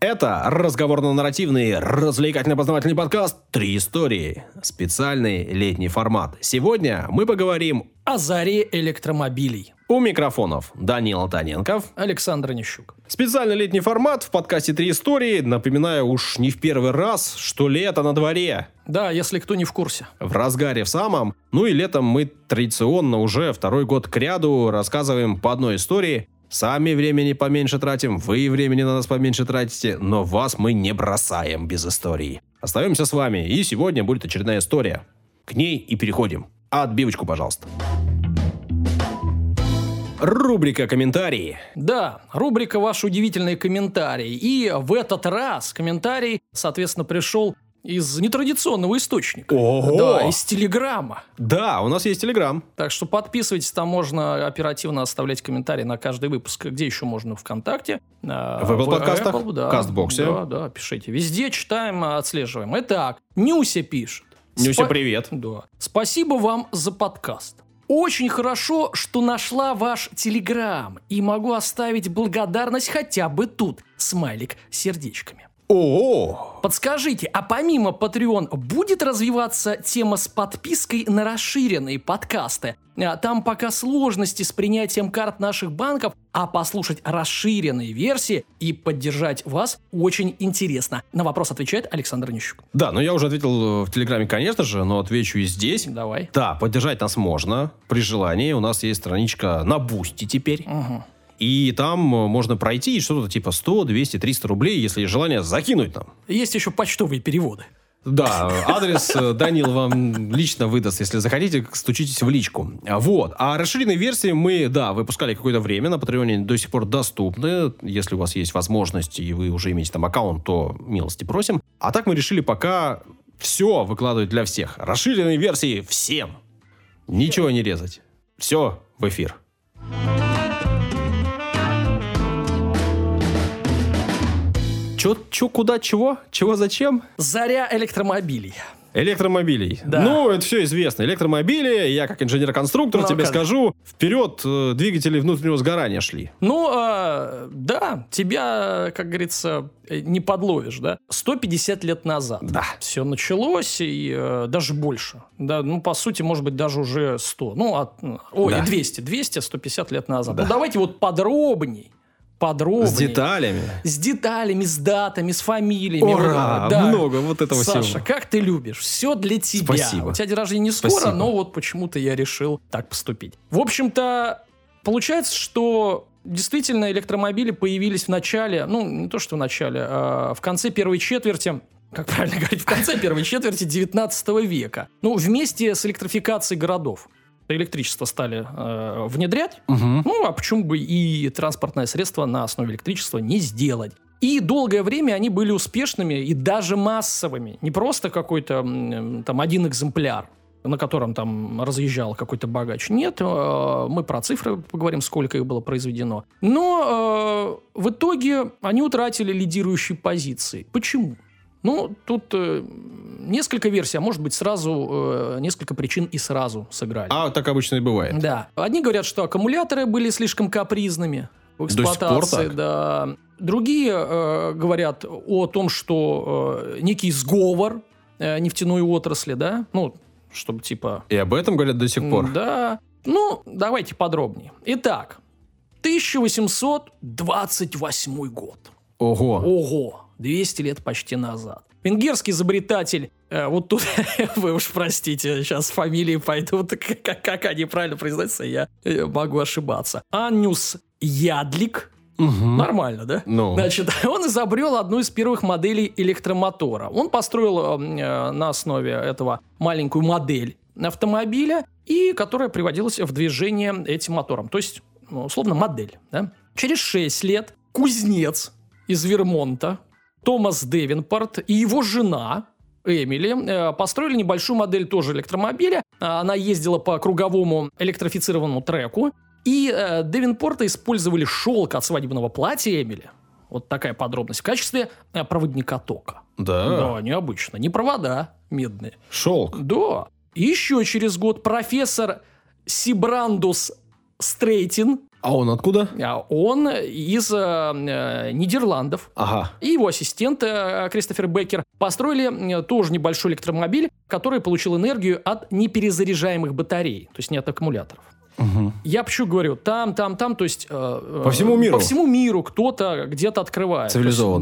Это разговорно-нарративный, развлекательно-познавательный подкаст «Три истории». Специальный летний формат. Сегодня мы поговорим о заре электромобилей. У микрофонов Данил Таненков, Александр Нищук. Специальный летний формат в подкасте «Три истории». Напоминаю уж не в первый раз, что лето на дворе. Да, если кто не в курсе. В разгаре в самом. Ну и летом мы традиционно уже второй год к ряду рассказываем по одной истории Сами времени поменьше тратим, вы времени на нас поменьше тратите, но вас мы не бросаем без истории. Остаемся с вами, и сегодня будет очередная история. К ней и переходим. Отбивочку, пожалуйста. Рубрика «Комментарии». Да, рубрика «Ваши удивительные комментарии». И в этот раз комментарий, соответственно, пришел из нетрадиционного источника. Ого! Да, из Телеграма. Да, у нас есть Телеграм. Так что подписывайтесь, там можно оперативно оставлять комментарии на каждый выпуск. Где еще можно? ВКонтакте. А, в Apple в подкастах, Apple, да, Кастбоксе. Да, да, пишите. Везде читаем, отслеживаем. Итак, Нюся пишет. Нюся, Спа- привет. Да. Спасибо вам за подкаст. Очень хорошо, что нашла ваш Телеграм и могу оставить благодарность хотя бы тут. Смайлик сердечками. О, Подскажите, а помимо Patreon будет развиваться тема с подпиской на расширенные подкасты? А, там пока сложности с принятием карт наших банков, а послушать расширенные версии и поддержать вас очень интересно. На вопрос отвечает Александр Нищук. Да, ну я уже ответил в Телеграме, конечно же, но отвечу и здесь. Давай. Да, поддержать нас можно при желании. У нас есть страничка на Бусти теперь. Угу. И там можно пройти и что-то типа 100, 200, 300 рублей, если есть желание, закинуть нам. Есть еще почтовые переводы. Да, адрес э, Данил вам лично выдаст, если захотите, стучитесь в личку. Вот. А расширенные версии мы, да, выпускали какое-то время, на Патреоне до сих пор доступны. Если у вас есть возможность, и вы уже имеете там аккаунт, то милости просим. А так мы решили пока все выкладывать для всех. Расширенные версии всем. Ничего не резать. Все в эфир. Чё, чё, куда, чего? Чего, зачем? Заря электромобилей. Электромобилей. Да. Ну, это все известно. Электромобили, я как инженер-конструктор Ну, тебе как? скажу, вперед э, двигатели внутреннего сгорания шли. Ну, э, да, тебя, как говорится, э, не подловишь, да? 150 лет назад. Да. Все началось, и э, даже больше. Да, ну, по сути, может быть, даже уже 100. Ну, от, ой, Да. 200. 200, 150 лет назад. Да. Ну, давайте вот подробней. Подробней. С деталями. С деталями, с датами, с фамилиями. Ура! Вот, да. Много вот этого Саша, всего. как ты любишь. Все для тебя. Спасибо. У тебя день рождения не скоро, Спасибо. но вот почему-то я решил так поступить. В общем-то, получается, что действительно электромобили появились в начале, ну, не то что в начале, а в конце первой четверти как правильно говорить, в конце первой четверти 19 века. Ну, вместе с электрификацией городов. Электричество стали э, внедрять, Мгм. ну, а почему бы и транспортное средство на основе электричества не сделать? И долгое время они были успешными и даже массовыми. Не просто какой-то м, там один экземпляр, на котором там разъезжал какой-то богач. Нет, э, мы про цифры поговорим, сколько их было произведено. Но э, в итоге они утратили лидирующие позиции. Почему? Ну, тут э, несколько версий, а может быть сразу э, несколько причин и сразу сыграли. А так обычно и бывает. Да. Одни говорят, что аккумуляторы были слишком капризными в До сих пор эксплуатации, так? да. Другие э, говорят о том, что э, некий сговор э, нефтяной отрасли, да, ну, чтобы типа... И об этом говорят до сих пор. Да. Ну, давайте подробнее. Итак, 1828 год. Ого. Ого, 200 лет почти назад. Венгерский изобретатель, э, вот тут вы уж простите, сейчас фамилии пойдут, как, как они правильно произносятся, я э, могу ошибаться. Аннюс Ядлик, Мгм. нормально, да? Ну. Значит, он изобрел одну из первых моделей электромотора. Он построил э, на основе этого маленькую модель автомобиля, и которая приводилась в движение этим мотором. То есть, ну, условно, модель. Да? Через 6 лет кузнец из Вермонта Томас Девинпорт и его жена Эмили э, построили небольшую модель тоже электромобиля. А, Она ездила по круговому электрифицированному треку. И э, Девинпорта использовали шелк от свадебного платья Эмили. Вот такая подробность. В качестве э, проводника тока. Да. Да, необычно. Не провода медные. Шелк. Да. И еще через год профессор Сибрандус Стрейтин А он откуда? А Он из э, э, Нидерландов. Ага. И его ассистент э, Кристофер Беккер построили э, тоже небольшой электромобиль, который получил энергию от неперезаряжаемых батарей, то есть не от аккумуляторов. Я почему говорю, там, там, там, то есть... э, По всему э, миру. По всему миру кто-то где-то открывает. Есть,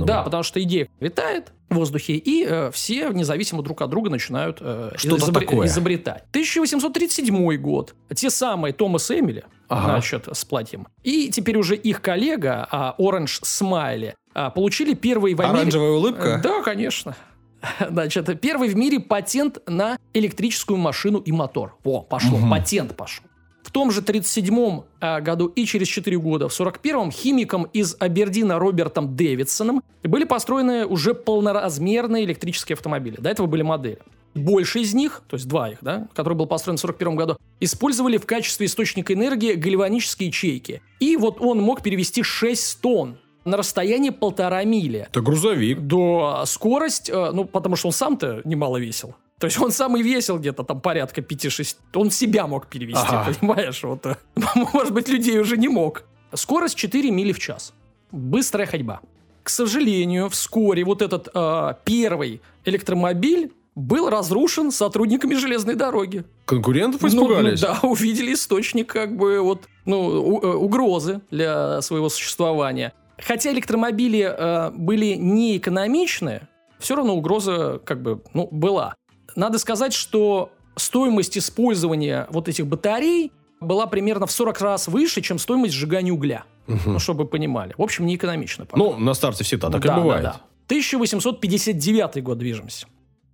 Да, потому что идея витает в воздухе, и э, все независимо друг от друга начинают э, Что-то такое. изобретать. 1837 год. Те самые Томас Эмили, Ага. значит, с платьем, и теперь уже их коллега Оранж Смайли а, получили первый в Америке... Оранжевая улыбка? Да, конечно. Значит, первый в мире патент на электрическую машину и мотор. Во, пошло, Мгм. патент пошел. В том же 1937 году и через 4 года, в 1941-м, химиком из Абердина Робертом Дэвидсоном были построены уже полноразмерные электрические автомобили. До этого были модели. Больше из них, то есть два их, да, который был построен в 1941 году, использовали в качестве источника энергии гальванические ячейки. И вот он мог перевести 6 тонн на расстояние полтора мили. Это грузовик. До скорость, э, ну, потому что он сам-то немало весил. То есть он сам и весил где-то там порядка 5-6. Он себя мог перевести, Ага. понимаешь? Вот, может быть, людей уже не мог. Скорость 4 мили в час. Быстрая ходьба. К сожалению, вскоре вот этот э, первый электромобиль был разрушен сотрудниками железной дороги. Конкурентов Ну, испугались? ну да, увидели источник как бы вот, ну, у- э, угрозы для своего существования. Хотя электромобили э, были не экономичны, все равно угроза как бы, ну, была. Надо сказать, что стоимость использования вот этих батарей была примерно в 40 раз выше, чем стоимость сжигания угля. Ну, чтобы вы понимали. В общем, не экономично. пока. Ну, на старте всегда так Да, и бывает. да, да. 1859 год движемся.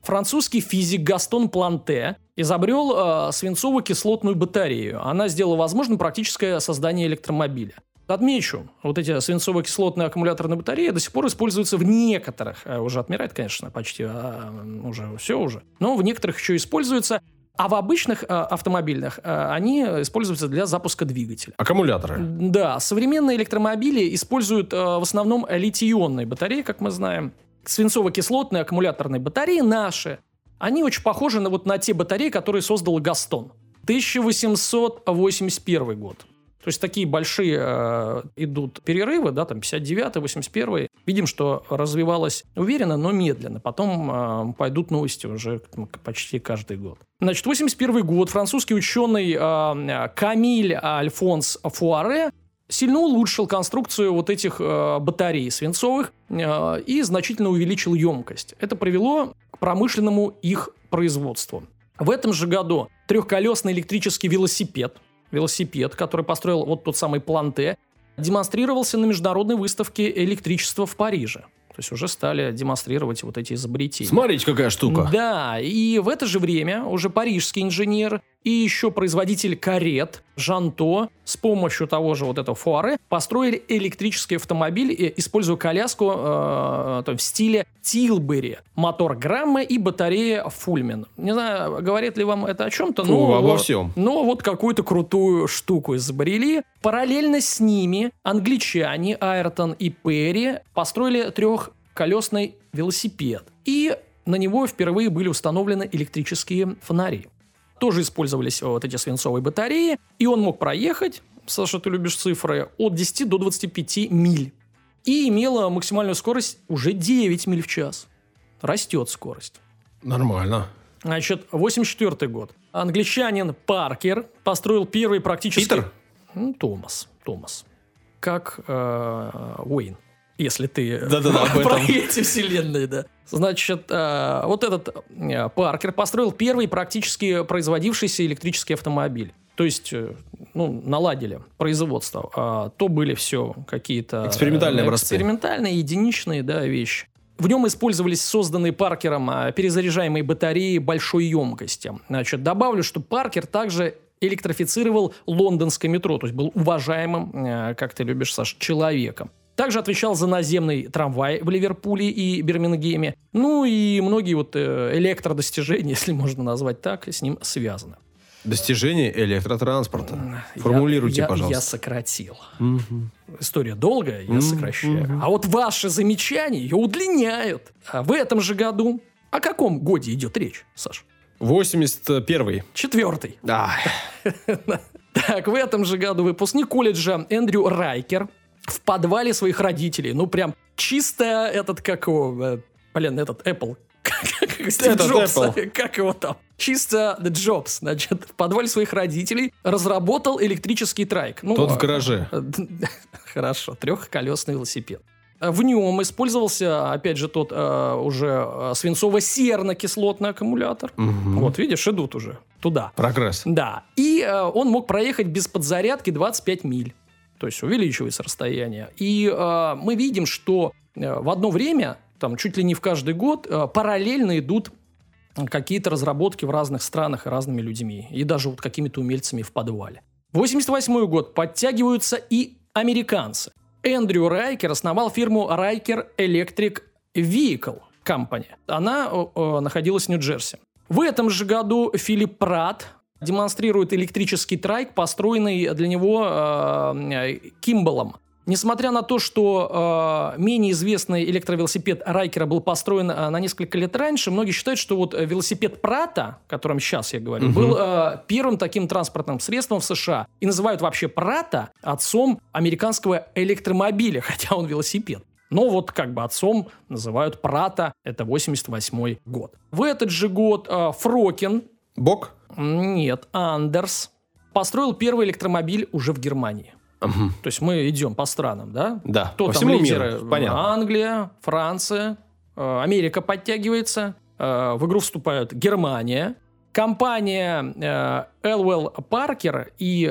Французский физик Гастон Планте изобрел э, свинцово-кислотную батарею. Она сделала возможным практическое создание электромобиля. Отмечу, вот эти свинцово-кислотные аккумуляторные батареи до сих пор используются в некоторых, э, уже отмирает, конечно, почти, а, уже все уже, но в некоторых еще используются, а в обычных э, автомобильных э, они используются для запуска двигателя. Аккумуляторы. Да, современные электромобили используют э, в основном литий-ионные батареи, как мы знаем. Свинцово-кислотные аккумуляторные батареи наши, они очень похожи на, вот, на те батареи, которые создал Гастон. 1881 год. То есть такие большие э, идут перерывы, да, там 59 81 Видим, что развивалось уверенно, но медленно. Потом э, пойдут новости уже почти каждый год. Значит, 81 год. Французский ученый э, Камиль Альфонс Фуаре сильно улучшил конструкцию вот этих э, батарей свинцовых э, и значительно увеличил емкость. Это привело к промышленному их производству. В этом же году трехколесный электрический велосипед, велосипед, который построил вот тот самый Планте, демонстрировался на международной выставке электричества в Париже. То есть уже стали демонстрировать вот эти изобретения. Смотрите, какая штука. Да, и в это же время уже парижский инженер и еще производитель карет Жанто с помощью того же вот этого фуаре построили электрический автомобиль, используя коляску э, то в стиле Тилбери, мотор Грамма и батарея Фульмен. Не знаю, говорит ли вам это о чем-то, Фу, но, обо всем. но вот какую-то крутую штуку изобрели. Параллельно с ними англичане Айртон и Перри построили трехколесный велосипед. И на него впервые были установлены электрические фонари. Тоже использовались вот эти свинцовые батареи, и он мог проехать, Саша, ты любишь цифры, от 10 до 25 миль. И имела максимальную скорость уже 9 миль в час. Растет скорость. Нормально. Значит, 84 год. Англичанин Паркер построил первый практически... Питер? Томас. Томас. Как э, Уэйн. Если ты Да-да-да, об про этом. эти вселенные, да. Значит, э, вот этот э, Паркер построил первый практически производившийся электрический автомобиль. То есть, э, ну, наладили производство. А то были все какие-то... Экспериментальные образцы. Экспериментальные, единичные, да, вещи. В нем использовались созданные Паркером а, перезаряжаемые батареи большой емкости. Значит, добавлю, что Паркер также электрифицировал лондонское метро, то есть был уважаемым, как ты любишь, Саш, человеком. Также отвечал за наземный трамвай в Ливерпуле и Бирмингеме. Ну и многие вот э, электродостижения, если можно назвать так, с ним связаны. Достижение электротранспорта. Формулируйте, я, я- пожалуйста. Я сократил. История долгая, я сокращаю. А вот ваши замечания ее удлиняют. А в этом же году... О каком годе идет речь, Саш? 81-й. Четвертый. Да. Так, в этом же году выпускник колледжа Эндрю Райкер в подвале своих родителей, ну прям чисто этот, как его, э, блин, этот Apple, Стив Джобс, как его там? Чисто Джобс, значит, в подвале своих родителей разработал электрический трайк. Ну, Тот в а, гараже. Хорошо, трехколесный велосипед. В нем использовался, опять же, тот э, уже э, свинцово-серно-кислотный аккумулятор. Мгм. Вот, видишь, идут уже туда. Прогресс. Да. И э, он мог проехать без подзарядки 25 миль. То есть увеличивается расстояние. И э, мы видим, что э, в одно время, там чуть ли не в каждый год, э, параллельно идут какие-то разработки в разных странах и разными людьми. И даже вот какими-то умельцами в подвале. 88 год. Подтягиваются и американцы. Эндрю Райкер основал фирму Riker Electric Vehicle Company. Она э, э, находилась в Нью-Джерси. В этом же году Филипп Пратт демонстрирует электрический трайк, построенный для него э, Кимбалом. Несмотря на то, что э, менее известный электровелосипед Райкера был построен э, на несколько лет раньше, многие считают, что вот э, велосипед Прата, о котором сейчас я говорю, Мгм. был э, первым таким транспортным средством в США. И называют вообще Прата отцом американского электромобиля, хотя он велосипед. Но вот как бы отцом называют Прата, это 88 год. В этот же год э, Фрокин, Бок? Нет, Андерс, построил первый электромобиль уже в Германии. Мгм. То есть мы идем по странам, да? Да, Кто по там всему лидеры? миру. Понятно. Англия, Франция, э, Америка подтягивается. э, В игру вступают Германия. Компания э, Elwell Parker и,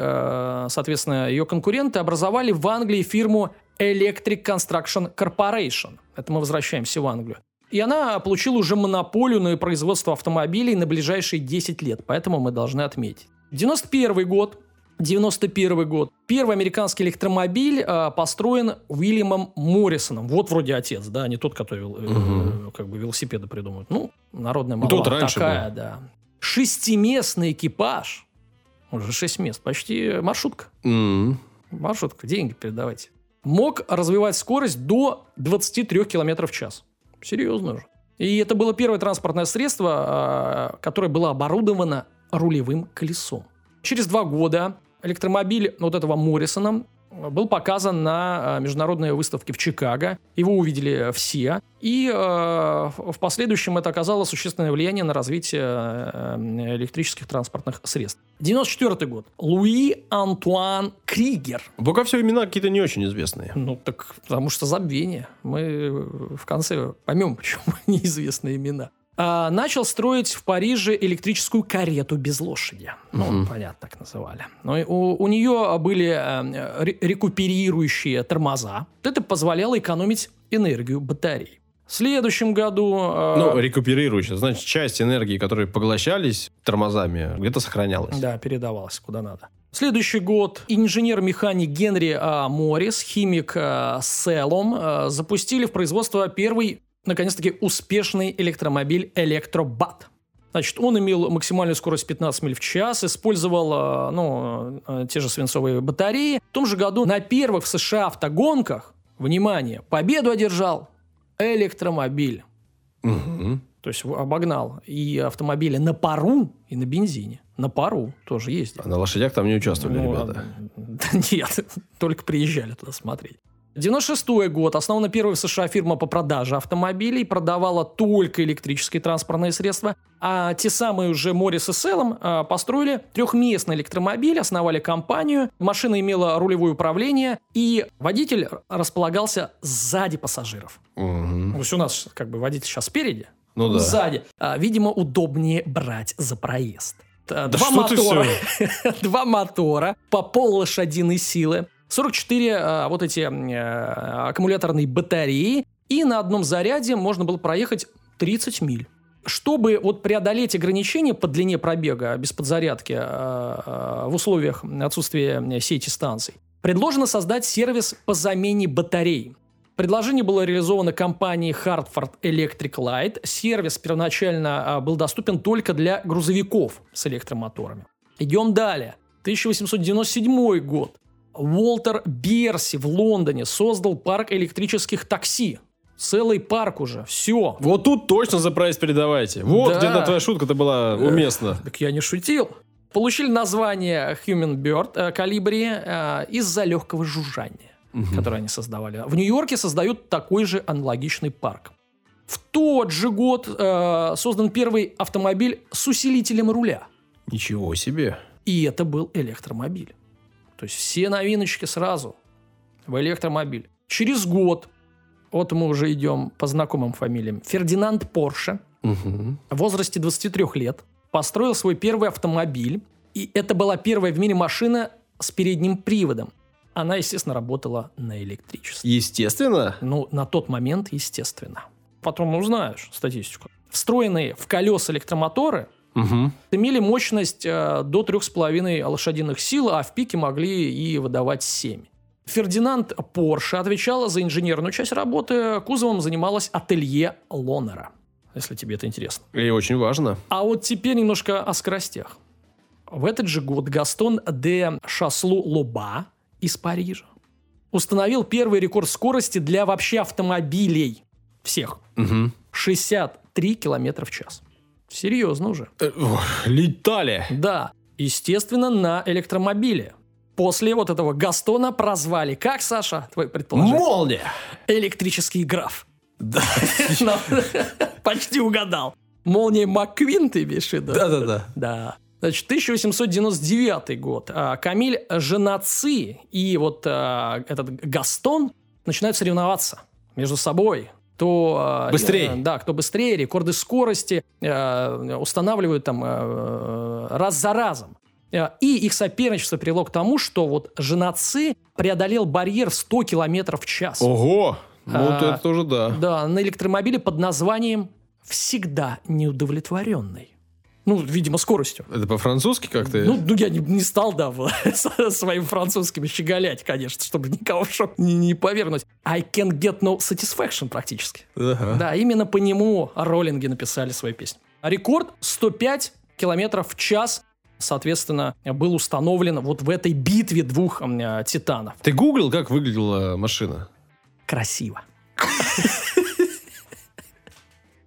соответственно, ее конкуренты образовали в Англии фирму Electric Construction Corporation. Это мы возвращаемся в Англию. И она получила уже монополию на производство автомобилей на ближайшие 10 лет, поэтому мы должны отметить. 91 год, 91 год. Первый американский электромобиль э, построен Уильямом Моррисоном. Вот вроде отец, да, не тот, который э, Мгм. как бы велосипеды придумывает. Ну, народная Ну, молва тут раньше такая, был. да. Шестиместный экипаж. Уже шесть мест. Почти маршрутка. М. Маршрутка, деньги передавайте. Мог развивать скорость до 23 км в час. Серьезно же. И это было первое транспортное средство, э, которое было оборудовано рулевым колесом. Через два года электромобиль вот этого Моррисона был показан на э, международной выставке в Чикаго. Его увидели все. И э, в последующем это оказало существенное влияние на развитие э, электрических транспортных средств. 94 год. Луи Антуан Кригер. Пока все имена какие-то не очень известные. Ну, так потому что забвение. Мы в конце поймем, почему неизвестные имена. А, начал строить в Париже электрическую карету без лошади. Ну, Мгм. понятно, так называли. Но и у, у нее были э, ре- рекуперирующие тормоза. Это позволяло экономить энергию батарей. В следующем году... э, Ну, рекуперирующая. Значит, часть энергии, которые поглощались тормозами, где-то сохранялась. Да, передавалось куда надо. Следующий год инженер-механик Генри а, Моррис, химик а, Селом а, запустили в производство первый, наконец-таки, успешный электромобиль Электробат. Значит, он имел максимальную скорость 15 миль в час, использовал а, ну, а, те же свинцовые батареи. В том же году на первых в США автогонках, внимание, победу одержал электромобиль. Мгм. То есть обогнал и автомобили на пару, и на бензине. На пару тоже ездил. А на лошадях там не участвовали Ну, ребята. да Нет, только приезжали туда смотреть. 96 год. Основана первая в США фирма по продаже автомобилей. Продавала только электрические транспортные средства. А те самые уже Моррис и Селлом а, построили трехместный электромобиль, основали компанию. Машина имела рулевое управление, и водитель располагался сзади пассажиров. Мгм. То есть у нас как бы водитель сейчас спереди, Ну да. сзади. А, видимо, удобнее брать за проезд. Да Два мотора. Два мотора по пол лошадиной силы. 44 а, вот эти э, аккумуляторные батареи. И на одном заряде можно было проехать 30 миль. Чтобы вот преодолеть ограничения по длине пробега без подзарядки э, э, в условиях отсутствия э, сети станций, предложено создать сервис по замене батарей. Предложение было реализовано компанией Hartford Electric Light. Сервис первоначально а, был доступен только для грузовиков с электромоторами. Идем далее. 1897 год. Уолтер Берси в Лондоне создал парк электрических такси. Целый парк уже. Все. Вот тут точно за прайс передавайте. Вот Да. где-то твоя шутка-то была уместна. Так я не шутил. получили название Human Bird э, Calibri э, из-за легкого жужжания, которое они создавали. В Нью-Йорке создают такой же аналогичный парк. В тот же год э, создан первый автомобиль с усилителем руля. Ничего себе. И это был электромобиль. То есть все новиночки сразу в электромобиль. Через год, вот мы уже идем по знакомым фамилиям, Фердинанд Порше Мгм. в возрасте 23 лет построил свой первый автомобиль. И это была первая в мире машина с передним приводом. Она, естественно, работала на электричестве. Естественно. Ну, на тот момент, естественно. Потом узнаешь статистику. Встроенные в колеса электромоторы Мгм. имели мощность э, до 3,5 лошадиных сил, а в пике могли и выдавать 7. Фердинанд Порше отвечала за инженерную часть работы, кузовом занималась ателье Лонера, если тебе это интересно. И очень важно. А вот теперь немножко о скоростях. В этот же год Гастон де Шаслу Лоба из Парижа установил первый рекорд скорости для вообще автомобилей всех. Мгм. 63 километра в час. Серьезно уже. Э, Летали. Да, естественно, на электромобиле. После вот этого Гастона прозвали, как, Саша, твой предположение? Молния. Электрический граф. Да. Ну, Почти угадал. Молния Макквин ты имеешь в виду? Да-да-да. Да. Значит, 1899 год. А, Камиль Женаци и вот а, этот Гастон начинают соревноваться между собой. Кто, а, Быстрей. э, Да, кто быстрее, рекорды скорости э, устанавливают там э, раз за разом. И их соперничество привело к тому, что вот Женаци преодолел барьер в 100 километров в час. Ого. Ну, вот А, это тоже да. Да, на электромобиле под названием «Всегда неудовлетворенный». Ну, видимо, скоростью. Это по-французски как-то? Ну, ну, я не, не стал, да, своим французским щеголять, конечно, чтобы никого в шок не, не повернуть. I can get no satisfaction практически. Ага. Да, именно по нему роллинги написали свою песню. Рекорд 105 километров в час, соответственно, был установлен вот в этой битве двух э, титанов. Ты гуглил, как выглядела машина? Красиво.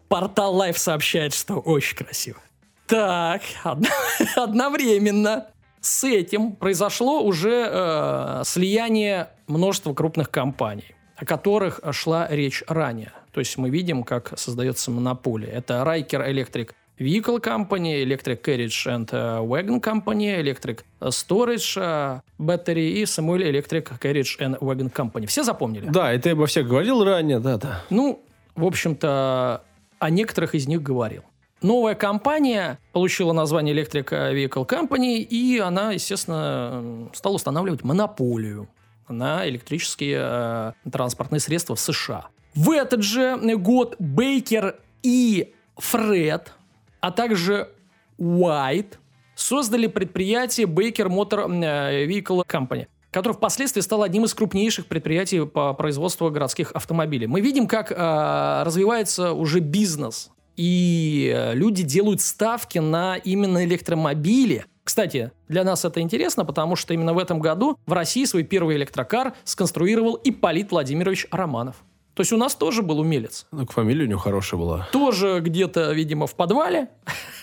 Портал Life сообщает, что очень красиво. Так, одно- одновременно с этим произошло уже э, слияние множества крупных компаний, о которых шла речь ранее. То есть мы видим, как создается монополия. Это Riker Electric Vehicle Company, Electric Carriage and э, Wagon Company, Electric Storage э, Battery и Samuel Electric Carriage and Wagon Company. Все запомнили? Да, это я обо всех говорил ранее, да-да. Ну, в общем-то, о некоторых из них говорил. Новая компания получила название Electric Vehicle Company, и она, естественно, стала устанавливать монополию на электрические э, транспортные средства в США. В этот же год Бейкер и Фред, а также Уайт создали предприятие Baker Motor э, Vehicle Company, которое впоследствии стало одним из крупнейших предприятий по производству городских автомобилей. Мы видим, как э, развивается уже бизнес, и э, люди делают ставки на именно электромобили. Кстати, для нас это интересно, потому что именно в этом году в России свой первый электрокар сконструировал Ипполит Владимирович Романов. То есть у нас тоже был умелец Ну, фамилия у него хорошая была. тоже где-то, видимо, в подвале,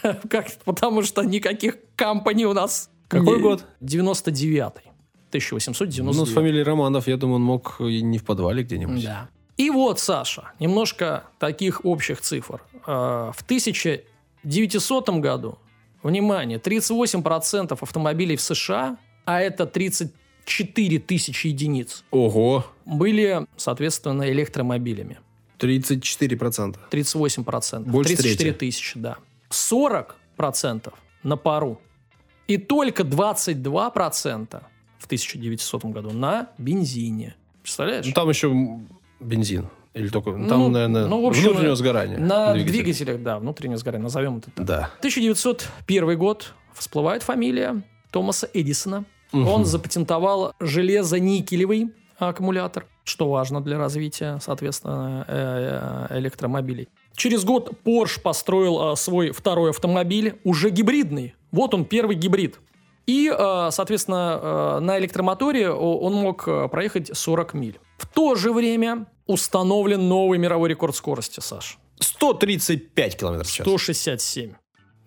как, потому что никаких компаний у нас... Какой не- год? 99-й. 1899. Ну, с фамилией Романов, я думаю, он мог и не в подвале где-нибудь. Да. И вот, Саша, немножко таких общих цифр. Э, В 1900 году, внимание, 38% автомобилей в США, а это 34 тысячи единиц, Ого, были, соответственно, электромобилями. 34%. 38%. Больше 34 трети. тысячи, да. 40% на пару. И только 22% в 1900 году на бензине. Представляешь? Ну, там еще м, бензин. Или только... Там, Ну, наверное, ну, в общем, внутреннего сгорания. на двигателя. двигателях, да, внутреннее сгорание, назовем это так. Да. 1901 год. Всплывает фамилия Томаса Эдисона. Мгм. Он запатентовал железо-никелевый аккумулятор, что важно для развития, соответственно, э, э, электромобилей. Через год Porsche построил э, свой второй автомобиль, уже гибридный. Вот он, первый гибрид. И, соответственно, на электромоторе он мог проехать 40 миль. В то же время установлен новый мировой рекорд скорости, Саш. 135 километров в час. 167.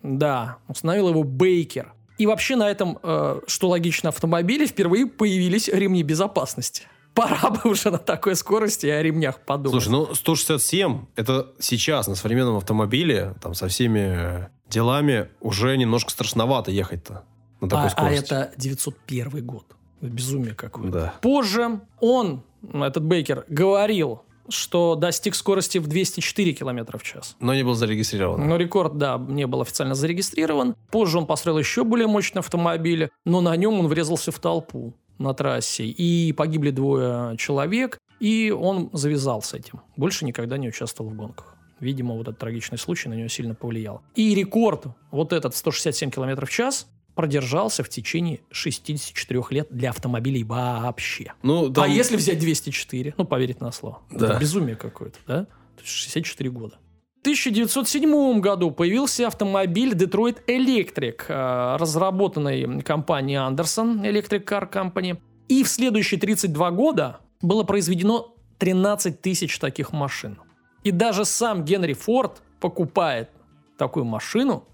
Да, установил его Бейкер. И вообще на этом, э, что логично, автомобиле впервые появились ремни безопасности. Пора бы уже на такой скорости о ремнях подумать. Слушай, ну 167 это сейчас на современном автомобиле, там со всеми делами уже немножко страшновато ехать-то на такой а, а скорости. это 901 год. Безумие какое. Да. Позже он, этот Бейкер, говорил, что достиг скорости в 204 км в час. Но не был зарегистрирован. Но рекорд, да, не был официально зарегистрирован. Позже он построил еще более мощный автомобиль, но на нем он врезался в толпу на трассе. И погибли двое человек, и он завязал с этим. Больше никогда не участвовал в гонках. Видимо, вот этот трагичный случай на него сильно повлиял. И рекорд, вот этот 167 км в час, продержался в течение 64 лет для автомобилей вообще. Ну, там- А если взять 204? Ну, поверить на слово. Да. Это безумие какое-то, да? То есть 64 года. В 1907 году появился автомобиль Detroit Electric, э, разработанный компанией Anderson Electric Car Company. И в следующие 32 года было произведено 13 тысяч таких машин. И даже сам Генри Форд покупает такую машину,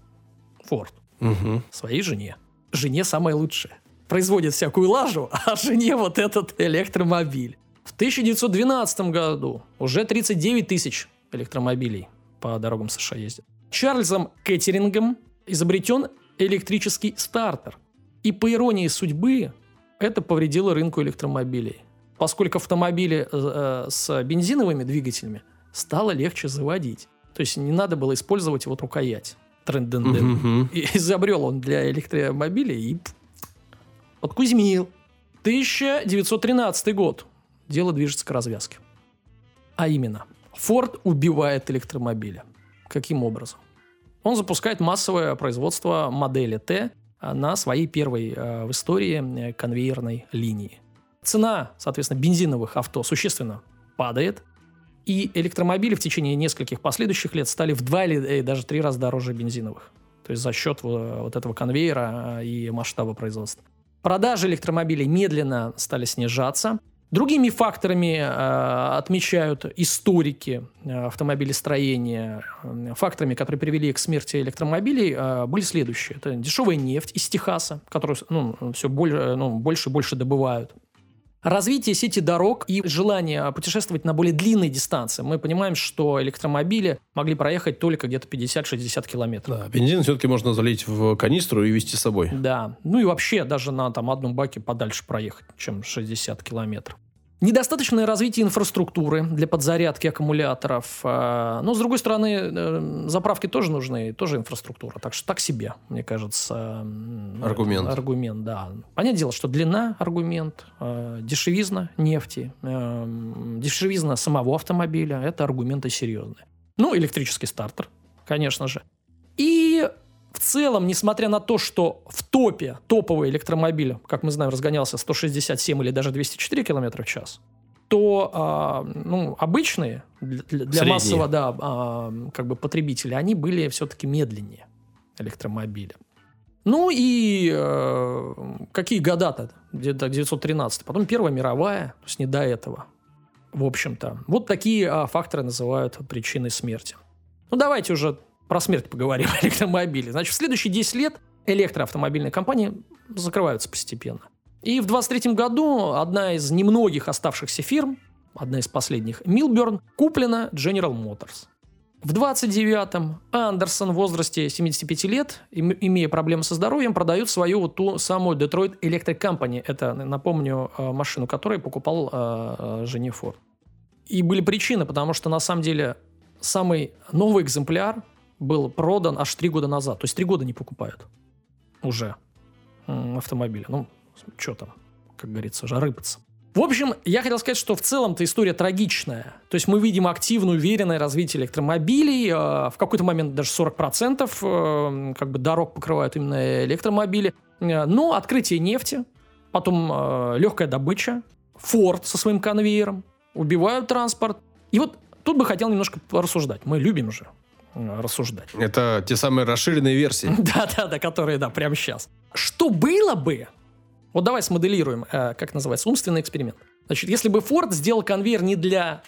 Форд, Мгм. своей жене. Жене самое лучшее. Производит всякую лажу, а жене вот этот электромобиль. В 1912 году уже 39 тысяч электромобилей по дорогам США ездят. Чарльзом Кеттерингом изобретен электрический стартер. И по иронии судьбы, это повредило рынку электромобилей. Поскольку автомобили э, с бензиновыми двигателями стало легче заводить. То есть не надо было использовать вот рукоять. Тренденден. И изобрел он для электромобилей и пф, откузмил. 1913 год. Дело движется к развязке. А именно, Форд убивает электромобили. Каким образом? Он запускает массовое производство модели Т на своей первой э, в истории э, конвейерной линии. Цена, соответственно, бензиновых авто существенно падает, и электромобили в течение нескольких последующих лет стали в два или э, даже три раза дороже бензиновых. То есть за счет э, вот этого конвейера э, и масштаба производства. Продажи электромобилей медленно стали снижаться. Другими факторами э, отмечают историки э, автомобилестроения, факторами, которые привели к смерти электромобилей, э, были следующие. Это дешевая нефть из Техаса, которую ну, все более, ну, больше и больше добывают. Развитие сети дорог и желание путешествовать на более длинные дистанции. Мы понимаем, что электромобили могли проехать только где-то 50-60 километров. Да, бензин все-таки можно залить в канистру и везти с собой. Да. Ну и вообще даже на там, одном баке подальше проехать, чем 60 километров. Недостаточное развитие инфраструктуры для подзарядки аккумуляторов. Э, Но, с другой стороны, э, заправки тоже нужны, тоже инфраструктура. Так что так себе, мне кажется. Аргумент. Аргумент, да. Понятное дело, что длина – аргумент, э, дешевизна нефти, дешевизна самого автомобиля – это аргументы серьезные. Ну, электрический стартер, конечно же. И целом, несмотря на то, что в топе топовый электромобиль, как мы знаем, разгонялся 167 или даже 204 км в час, то а, ну, обычные для, для- Средние. массового да, а, как бы потребителя, они были все-таки медленнее электромобиля. Ну и э, какие года-то? Где-то 913. Потом Первая мировая, то есть не до этого. В общем-то. Вот такие а, факторы называют причиной смерти. Ну давайте уже про смерть поговорим о электромобиле. Значит, в следующие 10 лет электроавтомобильные компании закрываются постепенно. И в 23 году одна из немногих оставшихся фирм, одна из последних, Милберн, куплена General Motors. В 29-м Андерсон в возрасте 75 лет, им- имея проблемы со здоровьем, продает свою вот ту самую Detroit Electric Company. Это, напомню, э, машину, которую покупал э, э, Жене Форд. И были причины, потому что на самом деле самый новый экземпляр был продан аж три года назад. То есть три года не покупают уже м, автомобили. Ну, что там, как говорится, уже рыпаться. В общем, я хотел сказать, что в целом-то история трагичная. То есть мы видим активное, уверенное развитие электромобилей. э, В какой-то момент даже 40% э, как бы дорог покрывают именно электромобили. Э, Но открытие нефти, потом э, легкая добыча, Форд со своим конвейером, убивают транспорт. И вот тут бы хотел немножко рассуждать. Мы любим же рассуждать. Это те самые расширенные версии. Да-да-да, которые, да, прямо сейчас. Что было бы, вот давай смоделируем, э, как называется, умственный эксперимент. Значит, если бы Ford сделал конвейер не для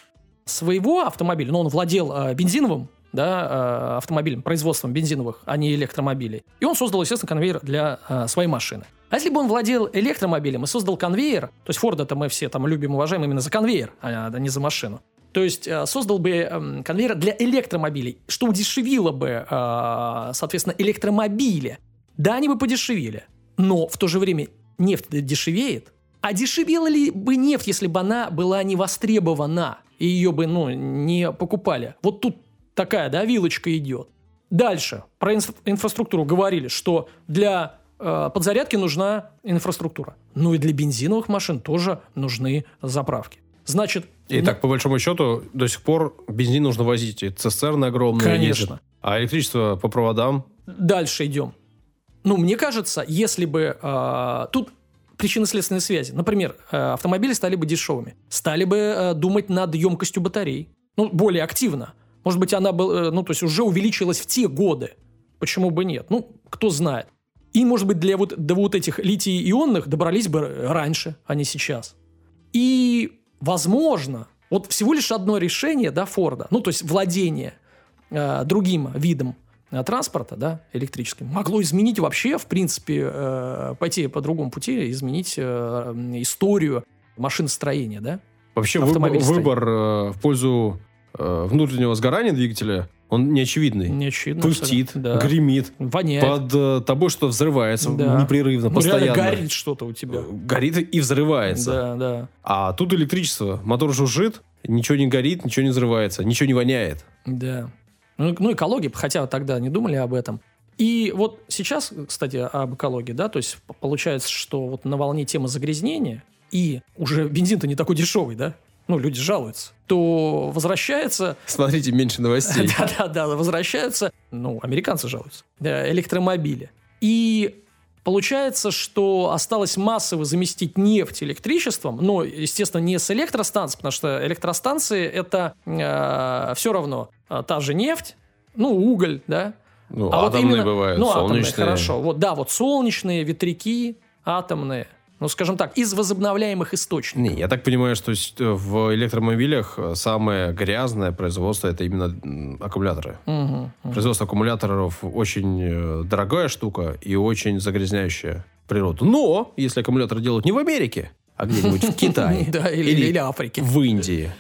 своего автомобиля, но он владел э, бензиновым да, автомобилем, производством бензиновых, а не электромобилей. И он создал, естественно, конвейер для своей машины. А если бы он владел электромобилем и создал конвейер, то есть Форда-то мы все там любим, уважаем именно за конвейер, а не за машину, то есть э, создал бы эм, конвейер для электромобилей, что удешевило бы, э, соответственно, электромобили. Да, они бы подешевели, но в то же время нефть дешевеет. А дешевела ли бы нефть, если бы она была не востребована, и ее бы, ну, не покупали? Вот тут такая, да, вилочка идет. Дальше. Про инфра- инфраструктуру говорили, что для э, подзарядки нужна инфраструктура. Ну и для бензиновых машин тоже нужны заправки. Значит... И ну, так, по большому счету, до сих пор бензин нужно возить. И цистерны огромные Конечно. ездят. А электричество по проводам? Дальше идем. Ну, мне кажется, если бы... Э, тут причинно-следственные связи. Например, э, автомобили стали бы дешевыми. Стали бы э, думать над емкостью батарей. Ну, более активно. Может быть, она была, э, ну, то есть уже увеличилась в те годы. Почему бы нет? Ну, кто знает. И, может быть, для вот, до вот этих литий-ионных добрались бы раньше, а не сейчас. И возможно, вот всего лишь одно решение, да, Форда, ну, то есть владение э, другим видом э, транспорта, да, электрическим, могло изменить вообще, в принципе, э, пойти по другому пути, изменить э, историю машиностроения, да? Вообще выбор, выбор э, в пользу э, внутреннего сгорания двигателя он неочевидный. Неочевидно. Пыхтит, да. гремит. Воняет. Под э, тобой что взрывается да. непрерывно, ну, постоянно. горит что-то у тебя. Э, горит и взрывается. Да, да. А тут электричество. Мотор жужжит, ничего не горит, ничего не взрывается, ничего не воняет. Да. Ну, ну экология, хотя тогда не думали об этом. И вот сейчас, кстати, об экологии, да, то есть получается, что вот на волне темы загрязнения, и уже бензин-то не такой дешевый, да, ну, люди жалуются, то возвращается... Смотрите, меньше новостей. Да-да-да, возвращаются, ну, американцы жалуются, электромобили. И Получается, что осталось массово заместить нефть электричеством, но, естественно, не с электростанций, потому что электростанции это э, все равно э, та же нефть, ну, уголь, да. Ну, а атомные вот именно, бывают, ну, солнечные. Атомные, хорошо. Вот, да, вот солнечные, ветряки, атомные ну, скажем так, из возобновляемых источников. Не, я так понимаю, что в электромобилях самое грязное производство это именно аккумуляторы. Угу, угу. Производство аккумуляторов очень э, дорогая штука и очень загрязняющая природу. Но если аккумуляторы делают не в Америке, а где-нибудь в Китае или Африке, в Индии,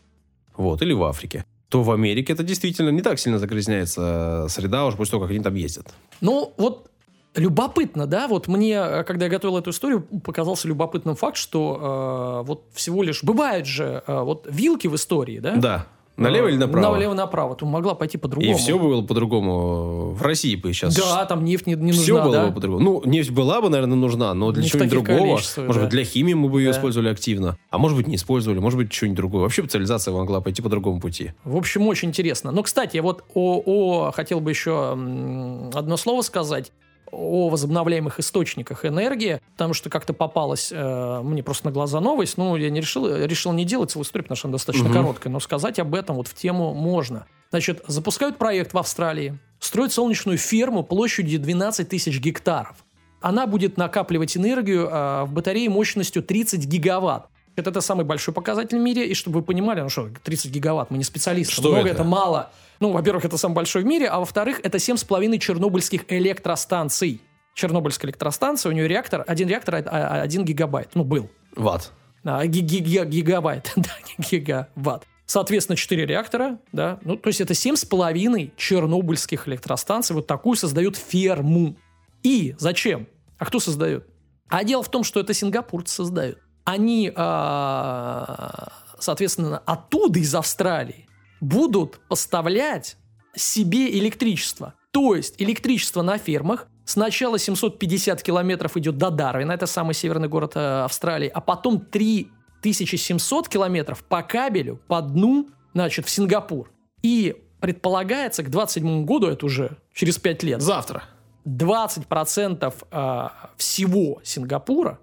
вот, или в Африке, то в Америке это действительно не так сильно загрязняется среда, уж после того, как они там ездят. Ну, вот Любопытно, да, вот мне, э, когда я готовил эту историю, показался любопытным факт, что э, вот всего лишь бывают же э, вот вилки в истории, да? Да. Налево или направо? Налево-направо. То могла пойти по-другому. И все было по-другому. В России бы сейчас... Да, там нефть не, не все нужна, было да? бы по-другому. Ну, нефть была бы, наверное, нужна, но для чего-нибудь другого. Может да. быть, для химии мы бы ее да. использовали активно. А может быть, не использовали. Может быть, что-нибудь другое. Вообще бы цивилизация могла пойти по другому пути. В общем, очень интересно. Но, кстати, вот о, о хотел бы еще одно слово сказать о возобновляемых источниках энергии, потому что как-то попалась э, мне просто на глаза новость, ну, я не решил, решил не делать целую историю, потому что она достаточно угу. короткая, но сказать об этом вот в тему можно. Значит, запускают проект в Австралии, строят солнечную ферму площадью 12 тысяч гектаров. Она будет накапливать энергию э, в батарее мощностью 30 гигаватт. Это, это самый большой показатель в мире. И чтобы вы понимали, ну что, 30 гигаватт, мы не специалисты. Что Много это? это мало. Ну, во-первых, это самый большой в мире, а во-вторых, это 7,5 чернобыльских электростанций. Чернобыльская электростанция, у нее реактор, один реактор, а, один гигабайт. Ну, был. Ватт. А, гигабайт, да, гигаватт. Соответственно, 4 реактора, да. Ну, то есть это 7,5 чернобыльских электростанций. Вот такую создают ферму. И зачем? А кто создает? А дело в том, что это сингапурцы создают. Они, а, соответственно, оттуда, из Австралии, будут поставлять себе электричество. То есть электричество на фермах сначала 750 километров идет до Дарвина, это самый северный город э, Австралии, а потом 3700 километров по кабелю, по дну, значит, в Сингапур. И предполагается к 27 году, это уже через 5 лет. Завтра. 20% э, всего Сингапура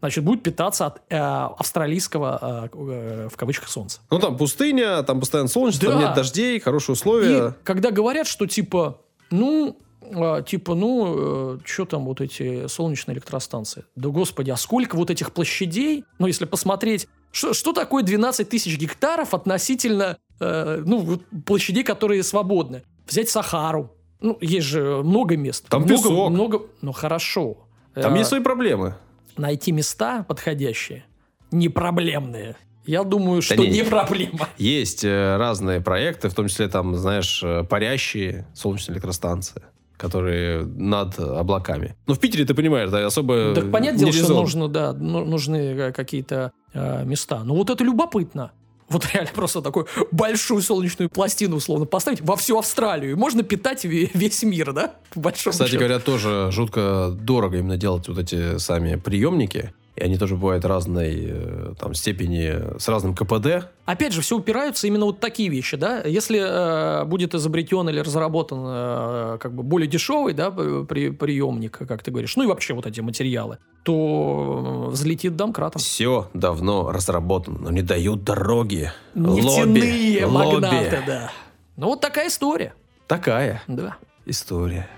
значит, будет питаться от э, австралийского, э, э, в кавычках, солнца. Ну, там пустыня, там постоянно солнечно, да. там нет дождей, хорошие условия. И когда говорят, что, типа, ну, э, типа, ну, э, что там вот эти солнечные электростанции? Да, господи, а сколько вот этих площадей? Ну, если посмотреть, что, что такое 12 тысяч гектаров относительно, э, ну, площадей, которые свободны? взять Сахару. Ну, есть же много мест. Там много, песок. Много, ну, хорошо. Там Э, есть свои проблемы. Найти места подходящие, непроблемные. Я думаю, что не, не, не. проблема. Есть э, разные проекты, в том числе там, знаешь, э, парящие солнечные электростанции, которые над облаками. Ну, в Питере, ты понимаешь, да, особо Так понятное не дело, что нужно, да, ну- нужны э, какие-то э, места. Но вот это любопытно. Вот реально просто такую большую солнечную пластину, условно, поставить во всю Австралию. И можно питать ве- весь мир, да? По большому Кстати счету. говоря, тоже жутко дорого именно делать вот эти сами приемники. И они тоже бывают разной э, там, степени, с разным КПД. Опять же, все упираются именно вот такие вещи, да. Если э, будет изобретен или разработан э, как бы более дешевый, да, при, приемник, как ты говоришь, ну и вообще вот эти материалы, то э, взлетит домкратом. Все давно разработано, но не дают дороги. Нефтяные Лобби. магнаты, Лобби. да. Ну вот такая история, Такая да. история.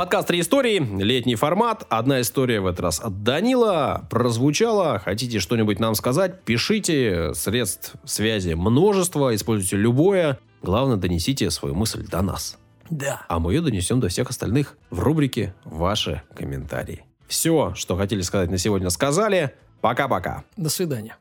Подкаст «Три истории», летний формат. Одна история в этот раз от Данила прозвучала. Хотите что-нибудь нам сказать? Пишите. Средств связи множество. Используйте любое. Главное, донесите свою мысль до нас. Да. А мы ее донесем до всех остальных в рубрике «Ваши комментарии». Все, что хотели сказать на сегодня, сказали. Пока-пока. До свидания.